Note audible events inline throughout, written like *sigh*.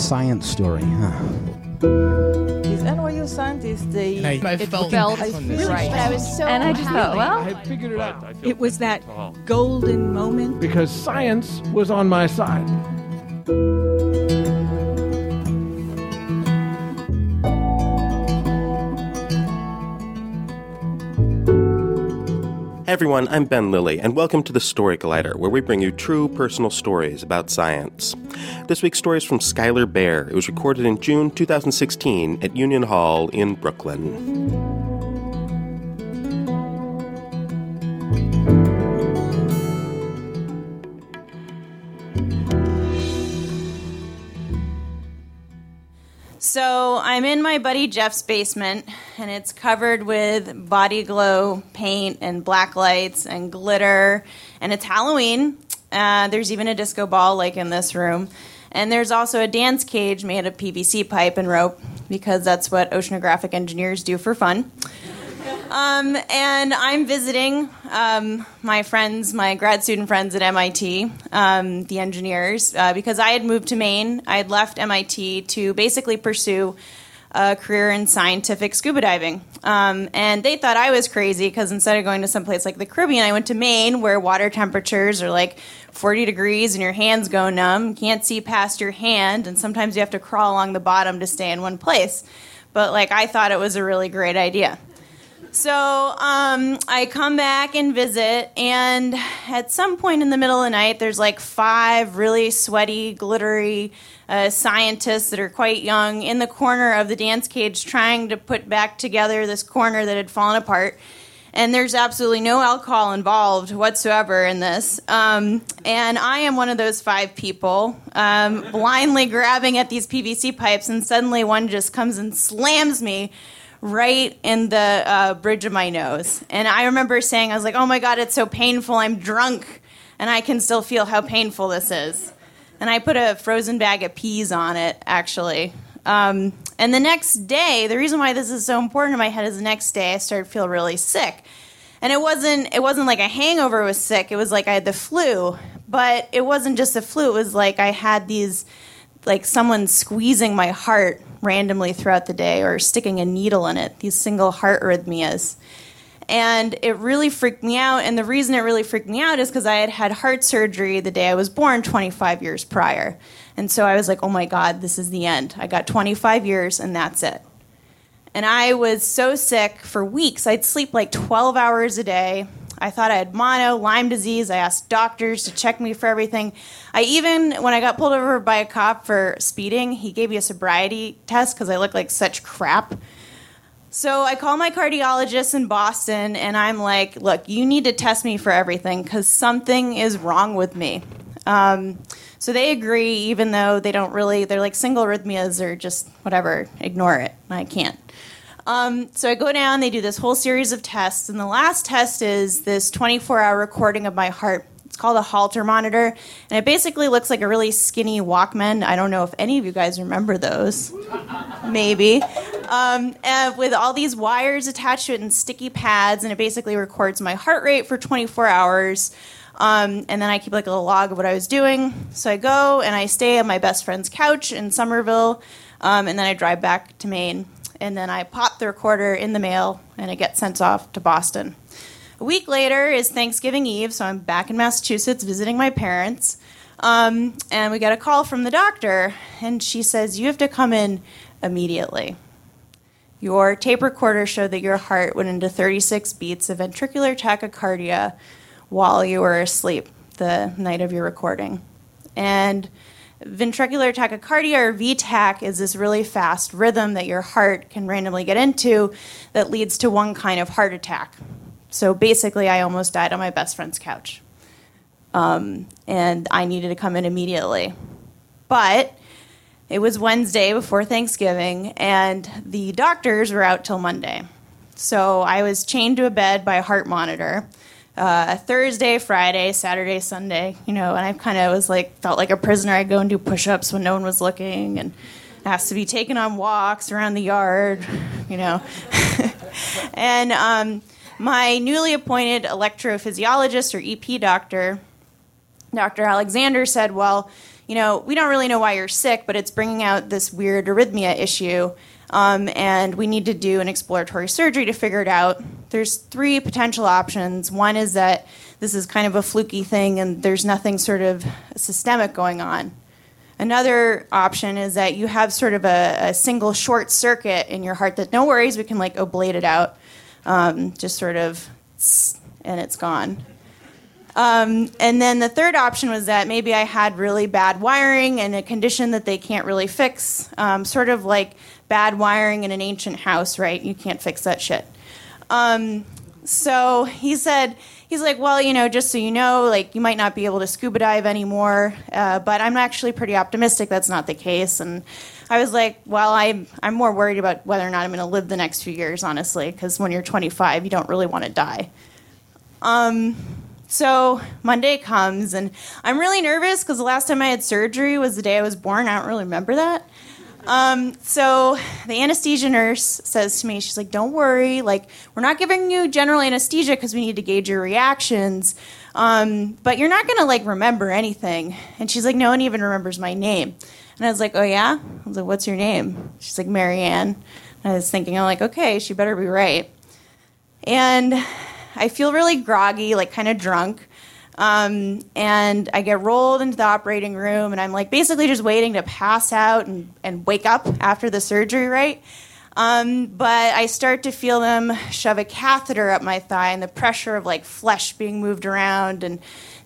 Science story, huh? These NYU scientists, they And I, I it felt, felt on this. really Right. I was so and I just thought, well, I figured it out It was that golden moment. because science was on my side. Everyone, I'm Ben Lillie, and welcome to the Story Collider, where we bring you true personal stories about science. This week's story is from Skylar Bayer. It was recorded in June 2016 at Union Hall in Brooklyn. So I'm in my buddy Jeff's basement, and it's covered with body glow paint and black lights and glitter, and it's Halloween. Uh, there's even a disco ball like in this room, and there's also a dance cage made of PVC pipe and rope because that's what oceanographic engineers do for fun. Um, and I'm visiting um, my friends, my grad student friends at MIT, um, the engineers, uh, because I had moved to Maine. I had left MIT to basically pursue a career in scientific scuba diving. Um, and they thought I was crazy because instead of going to some place like the Caribbean, I went to Maine where water temperatures are like 40 degrees and your hands go numb. Can't see past your hand, and sometimes you have to crawl along the bottom to stay in one place. But like I thought it was a really great idea. So um, I come back and visit, and at some point in the middle of the night, there's like five really sweaty, glittery uh, scientists that are quite young in the corner of the dance cage trying to put back together this corner that had fallen apart. And there's absolutely no alcohol involved whatsoever in this. Um, and I am one of those five people um, blindly grabbing at these PVC pipes, and suddenly one just comes and slams me right in the uh, bridge of my nose. And I remember saying, I was like, oh my God, it's so painful. I'm drunk and I can still feel how painful this is. And I put a frozen bag of peas on it, actually. Um, and the next day, the reason why this is so important in my head is the next day I started to feel really sick. And it wasn't it wasn't like a hangover was sick. It was like I had the flu. But it wasn't just the flu. It was like I had these like someone squeezing my heart randomly throughout the day or sticking a needle in it, these single heart arrhythmias. And it really freaked me out. And the reason it really freaked me out is because I had had heart surgery the day I was born 25 years prior. And so I was like, oh my God, this is the end. I got 25 years and that's it. And I was so sick for weeks. I'd sleep like 12 hours a day. I thought I had mono, Lyme disease. I asked doctors to check me for everything. I even, when I got pulled over by a cop for speeding, he gave me a sobriety test because I looked like such crap. So I call my cardiologist in Boston and I'm like, look, you need to test me for everything because something is wrong with me. Um, so they agree, even though they don't really, they're like single arrhythmias or just whatever, ignore it. I can't. Um, so I go down, they do this whole series of tests, and the last test is this 24 hour recording of my heart. It's called a Holter monitor, and it basically looks like a really skinny Walkman. I don't know if any of you guys remember those. Maybe. Um, uh, with all these wires attached to it and sticky pads, and it basically records my heart rate for 24 hours. Um, and then I keep like a little log of what I was doing. So I go and I stay on my best friend's couch in Somerville, um, and then I drive back to Maine and then I pop the recorder in the mail and it gets sent off to Boston. A week later is Thanksgiving Eve, so I'm back in Massachusetts visiting my parents. Um, and we get a call from the doctor, and she says, You have to come in immediately. Your tape recorder showed that your heart went into 36 beats of ventricular tachycardia while you were asleep the night of your recording. And ventricular tachycardia or V-tach is this really fast rhythm that your heart can randomly get into that leads to one kind of heart attack. So basically, I almost died on my best friend's couch. Um, and I needed to come in immediately. But it was Wednesday before Thanksgiving, and the doctors were out till Monday. So I was chained to a bed by a heart monitor. Uh, Thursday, Friday, Saturday, Sunday, you know, and I kind of was like, felt like a prisoner. I'd go and do push ups when no one was looking, and asked to be taken on walks around the yard, you know. *laughs* and um, my newly appointed electrophysiologist or EP doctor, Dr. Alexander, said, Well, you know, we don't really know why you're sick, but it's bringing out this weird arrhythmia issue. Um, and we need to do an exploratory surgery to figure it out. There's three potential options. One is that this is kind of a fluky thing and there's nothing sort of systemic going on. Another option is that you have sort of a, a single short circuit in your heart that no worries, we can like ablate it out, um, just sort of, and it's gone. Um, and then the third option was that maybe I had really bad wiring and a condition that they can't really fix, um, sort of like bad wiring in an ancient house, right? You can't fix that shit. Um, so he said, he's like, well, you know, just so you know, like you might not be able to scuba dive anymore, uh, but I'm actually pretty optimistic that's not the case. And I was like, well, I'm I'm more worried about whether or not I'm going to live the next few years, honestly, because when you're 25, you don't really want to die. Um, so Monday comes, and I'm really nervous because the last time I had surgery was the day I was born. I don't really remember that. Um, so the anesthesia nurse says to me, she's like, "Don't worry, like we're not giving you general anesthesia because we need to gauge your reactions, um, but you're not gonna like remember anything." And she's like, "No one even remembers my name." And I was like, "Oh yeah?" I was like, "What's your name?" She's like, "Marianne." And I was thinking, I'm like, "Okay, she better be right." And I feel really groggy, like kind of drunk. Um, and I get rolled into the operating room, and I'm like basically just waiting to pass out and, and wake up after the surgery, right? Um, but I start to feel them shove a catheter up my thigh, and the pressure of like flesh being moved around, and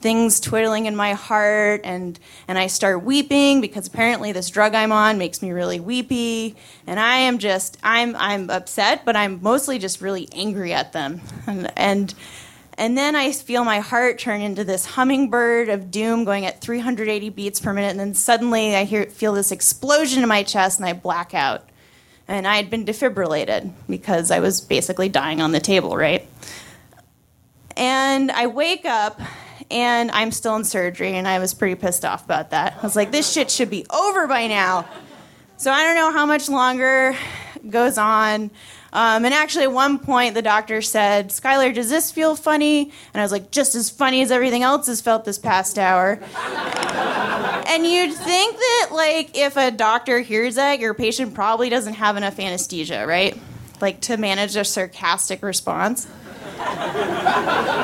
things twiddling in my heart and and I start weeping because apparently this drug I'm on makes me really weepy and I am just I'm I'm upset but I'm mostly just really angry at them and and and then I feel my heart turn into this hummingbird of doom going at 380 beats per minute and then suddenly I hear feel this explosion in my chest and I black out and I had been defibrillated because I was basically dying on the table right and I wake up and I'm still in surgery, and I was pretty pissed off about that. I was like, this shit should be over by now. So I don't know how much longer goes on. Um, and actually, at one point, the doctor said, Skylar, does this feel funny? And I was like, just as funny as everything else has felt this past hour. *laughs* and you'd think that, like, if a doctor hears that, your patient probably doesn't have enough anesthesia, right? Like, to manage a sarcastic response.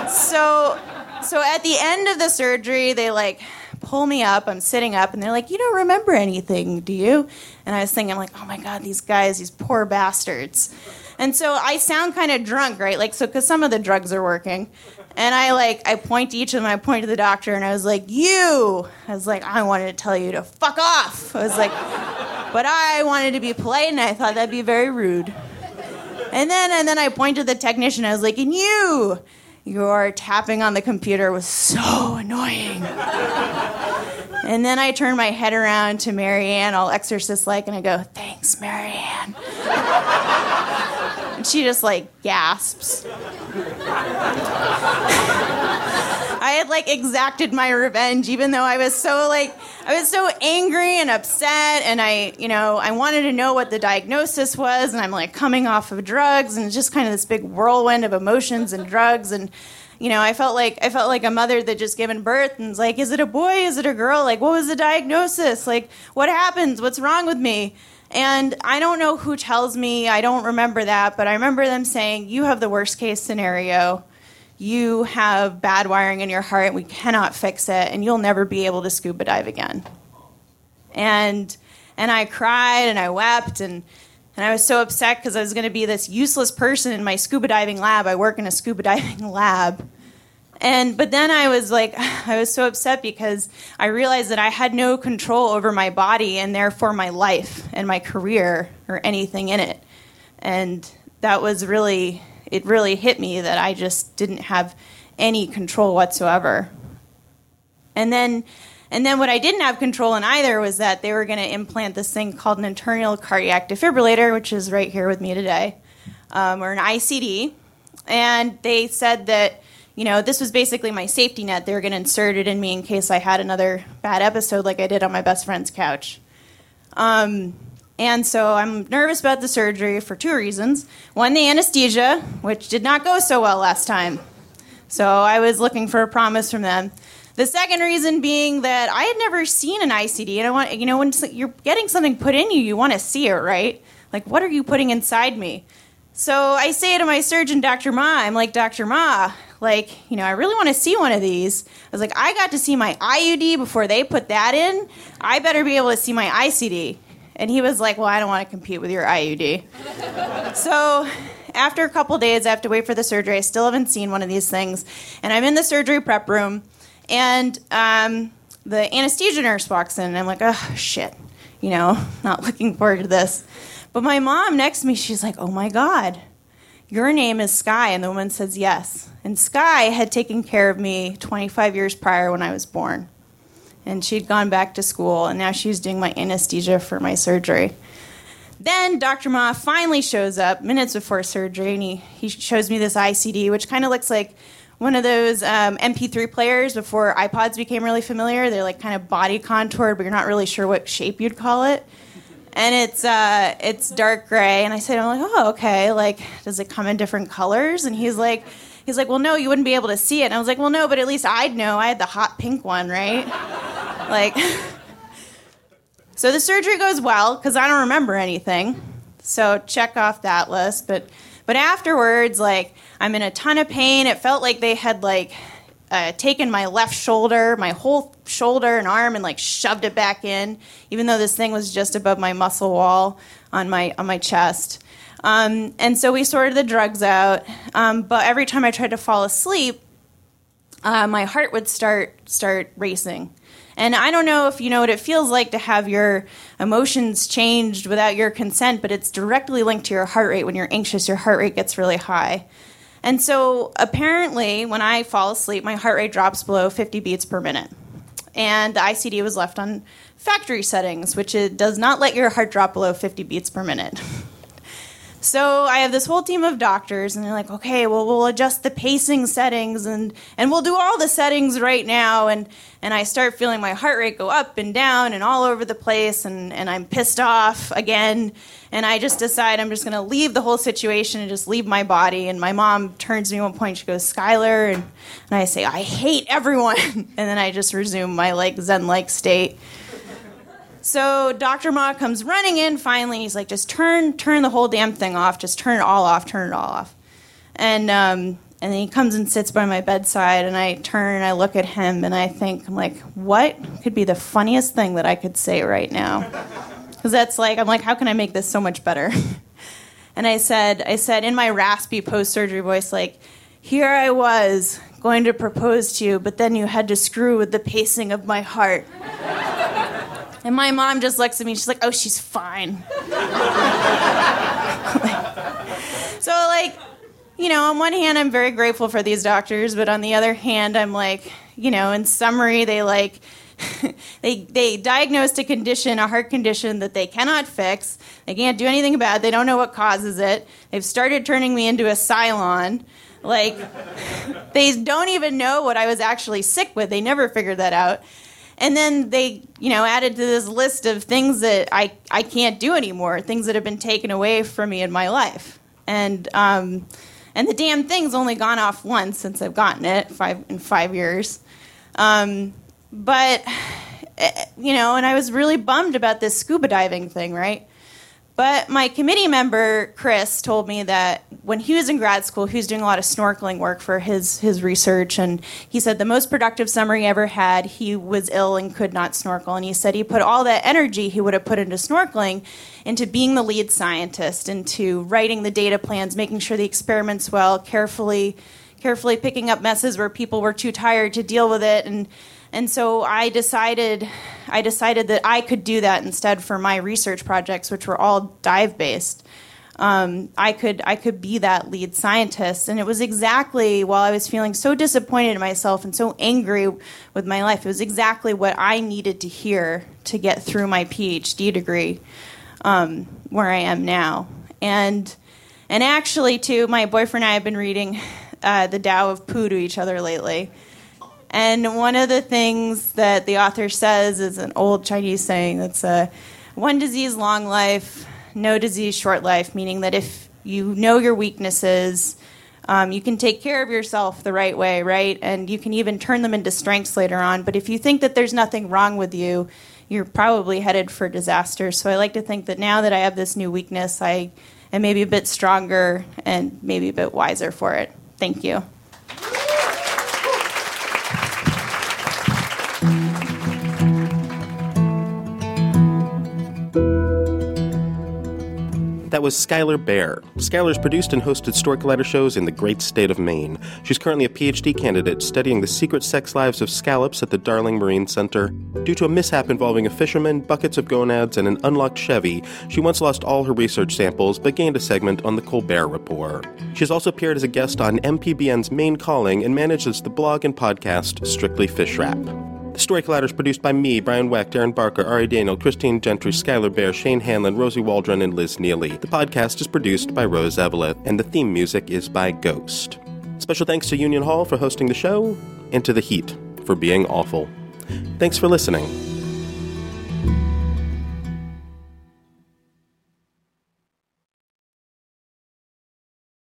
so so at the end of the surgery, they like pull me up. I'm sitting up, and they're like, "You don't remember anything, do you?" And I was thinking, I'm like, "Oh my god, these guys, these poor bastards." And so I sound kind of drunk, right? Like so, because some of the drugs are working. And I like I point to each of them. I point to the doctor, and I was like, "You." I was like, "I wanted to tell you to fuck off." I was like, but I wanted to be polite, and I thought that'd be very rude. And then and then I pointed to the technician. I was like, "And you." Your tapping on the computer was so annoying. And then I turn my head around to Marianne, all exorcist like, and I go, Thanks, Marianne. and she just like gasps. I had like exacted my revenge, even though I was so like I was so angry and upset, and I you know I wanted to know what the diagnosis was, and I'm like coming off of drugs, and just kind of this big whirlwind of emotions and drugs, and you know I felt like I felt like a mother that just given birth, and was like, is it a boy? Is it a girl? Like, what was the diagnosis? Like, what happens? What's wrong with me? And I don't know who tells me, I don't remember that, but I remember them saying, You have the worst case scenario you have bad wiring in your heart, we cannot fix it, and you'll never be able to scuba dive again. And and I cried and I wept and and I was so upset because I was going to be this useless person in my scuba diving lab. I work in a scuba *laughs* diving lab. And but then I was like *sighs* I was so upset because I realized that I had no control over my body and therefore my life and my career or anything in it. And that was really it really hit me that I just didn't have any control whatsoever. And then And then what I didn't have control in either was that they were going to implant this thing called an internal cardiac defibrillator, which is right here with me today, um, or an ICD. And they said that, you know, this was basically my safety net. They were going to insert it in me in case I had another bad episode like I did on my best friend's couch. Um, and so I'm nervous about the surgery for two reasons. One, the anesthesia, which did not go so well last time. So I was looking for a promise from them. The second reason being that I had never seen an ICD, and I want you know when you're getting something put in you, you want to see it, right? Like, what are you putting inside me? So I say to my surgeon, Dr. Ma, I'm like, Dr. Ma, like, you know, I really want to see one of these. I was like, I got to see my IUD before they put that in. I better be able to see my ICD. And he was like, Well, I don't want to compete with your IUD. so after a couple days, I have to wait for the surgery. I still haven't seen one of these things. And I'm in the surgery prep room and um, the anesthesia nurse walks in, and I'm like, oh, shit, you know, *laughs* not looking forward to this. But my mom next to me, she's like, oh my God, your name is Sky. And the woman says, yes. And Sky had taken care of me 25 years prior when I was born. And she'd gone back to school, and now she's doing my anesthesia for my surgery. Then Dr. Ma finally shows up minutes before surgery, and he, he shows me this ICD, which kind of looks like one of those um, MP3 players before iPods became really familiar. They're like kind of body contoured, but you're not really sure what shape you'd call it. And it's uh, it's dark gray. And I said, I'm like, oh, okay. Like, does it come in different colors? And he's like, he's like, well, no, you wouldn't be able to see it. And I was like, well, no, but at least I'd know. I had the hot pink one, right? *laughs* like, *laughs* so the surgery goes well because I don't remember anything. So check off that list. But but afterwards, like I'm in a ton of pain. It felt like they had like uh, taken my left shoulder, my whole shoulder and arm, and like shoved it back in, even though this thing was just above my muscle wall on my on my chest. Um, and so we sorted the drugs out. Um, but every time I tried to fall asleep, uh, my heart would start start racing. And I don't know if you know what it feels like to have your emotions changed without your consent, but it's directly linked to your heart rate. When you're anxious, your heart rate gets really high. And so apparently, when I fall asleep, my heart rate drops below 50 beats per minute. And the ICD was left on factory settings, which it does not let your heart drop below 50 beats per minute. *laughs* So I have this whole team of doctors, and they're like, okay, well, we'll adjust the pacing settings, and and we'll do all the settings right now. And and I start feeling my heart rate go up and down and all over the place, and and I'm pissed off again. And I just decide I'm just going to leave the whole situation and just leave my body. And my mom turns to me one point, she goes, Skylar, and and I say, I hate everyone, *laughs* and then I just resume my like zen-like state. So Dr. Ma comes running in finally. He's like, just turn, turn the whole damn thing off. Just turn it all off. Turn it all off. And um, and then he comes and sits by my bedside, and I turn and I look at him, and I think, I'm like, what could be the funniest thing that I could say right now? *laughs* Because that's like, I'm like, how can I make this so much better? *laughs* and I said, I said in my raspy post-surgery voice, like, here I was going to propose to you, but then you had to screw with the pacing of my heart. *laughs* And my mom just looks at me. She's like, "Oh, she's fine." *laughs* so like, you know, on one hand, I'm very grateful for these doctors, but on the other hand, I'm like, you know, in summary, they like. *laughs* they they diagnosed a condition, a heart condition that they cannot fix. They can't do anything about. It. They don't know what causes it. They've started turning me into a Cylon. Like *laughs* they don't even know what I was actually sick with. They never figured that out and then they you know added to this list of things that I, I can't do anymore things that have been taken away from me in my life. And um, and the damn thing's only gone off once since I've gotten it five in five years. Um, but eh, you know and I was really bummed about this scuba diving thing right but my committee member, Chris, told me that when he was in grad school, he was doing a lot of snorkeling work for his, his research. And he said the most productive summer he ever had, he was ill and could not snorkel. And he said he put all that energy he would have put into snorkeling into being the lead scientist, into writing the data plans, making sure the experiments well, carefully, carefully picking up messes where people were too tired to deal with it. And and so I decided I decided that I could do that instead for my research projects, which were all dive based. um, I could I could be that lead scientist. And it was exactly while I was feeling so disappointed in myself and so angry with my life, it was exactly what I needed to hear to get through my PhD degree, um, where I am now. And and actually, too, my boyfriend and I have been reading uh, the Tao of Pooh to each other lately. And one of the things that the author says is an old Chinese saying that's a one disease, long life, no disease, short life, meaning that if you know your weaknesses, um, you can take care of yourself the right way, right? And you can even turn them into strengths later on. But if you think that there's nothing wrong with you, you're probably headed for disaster. So I like to think that now that I have this new weakness, I am maybe a bit stronger and maybe a bit wiser for it. Thank you. Was Skylar Bayer. Skylar's produced and hosted Story Collider shows in the great state of Maine. She's currently a PhD candidate studying the secret sex lives of scallops at the Darling Marine Center. Due to a mishap involving a fisherman, buckets of gonads, and an unlocked Chevy, she once lost all her research samples but gained a segment on the Colbert Report. She's also appeared as a guest on MPBN's Maine Calling and manages the blog and podcast Strictly Fish Wrap. The Story Collider is produced by me, Brian Wecht, Erin Barker, Ari Daniel, Christine Gentry, Skylar Bayer, Shane Hanlon, Rosie Waldron, and Liz Neeley. The podcast is produced by Rose Eveleth, and the theme music is by Ghost. Special thanks to Union Hall for hosting the show, and to The Heat for being awful. Thanks for listening.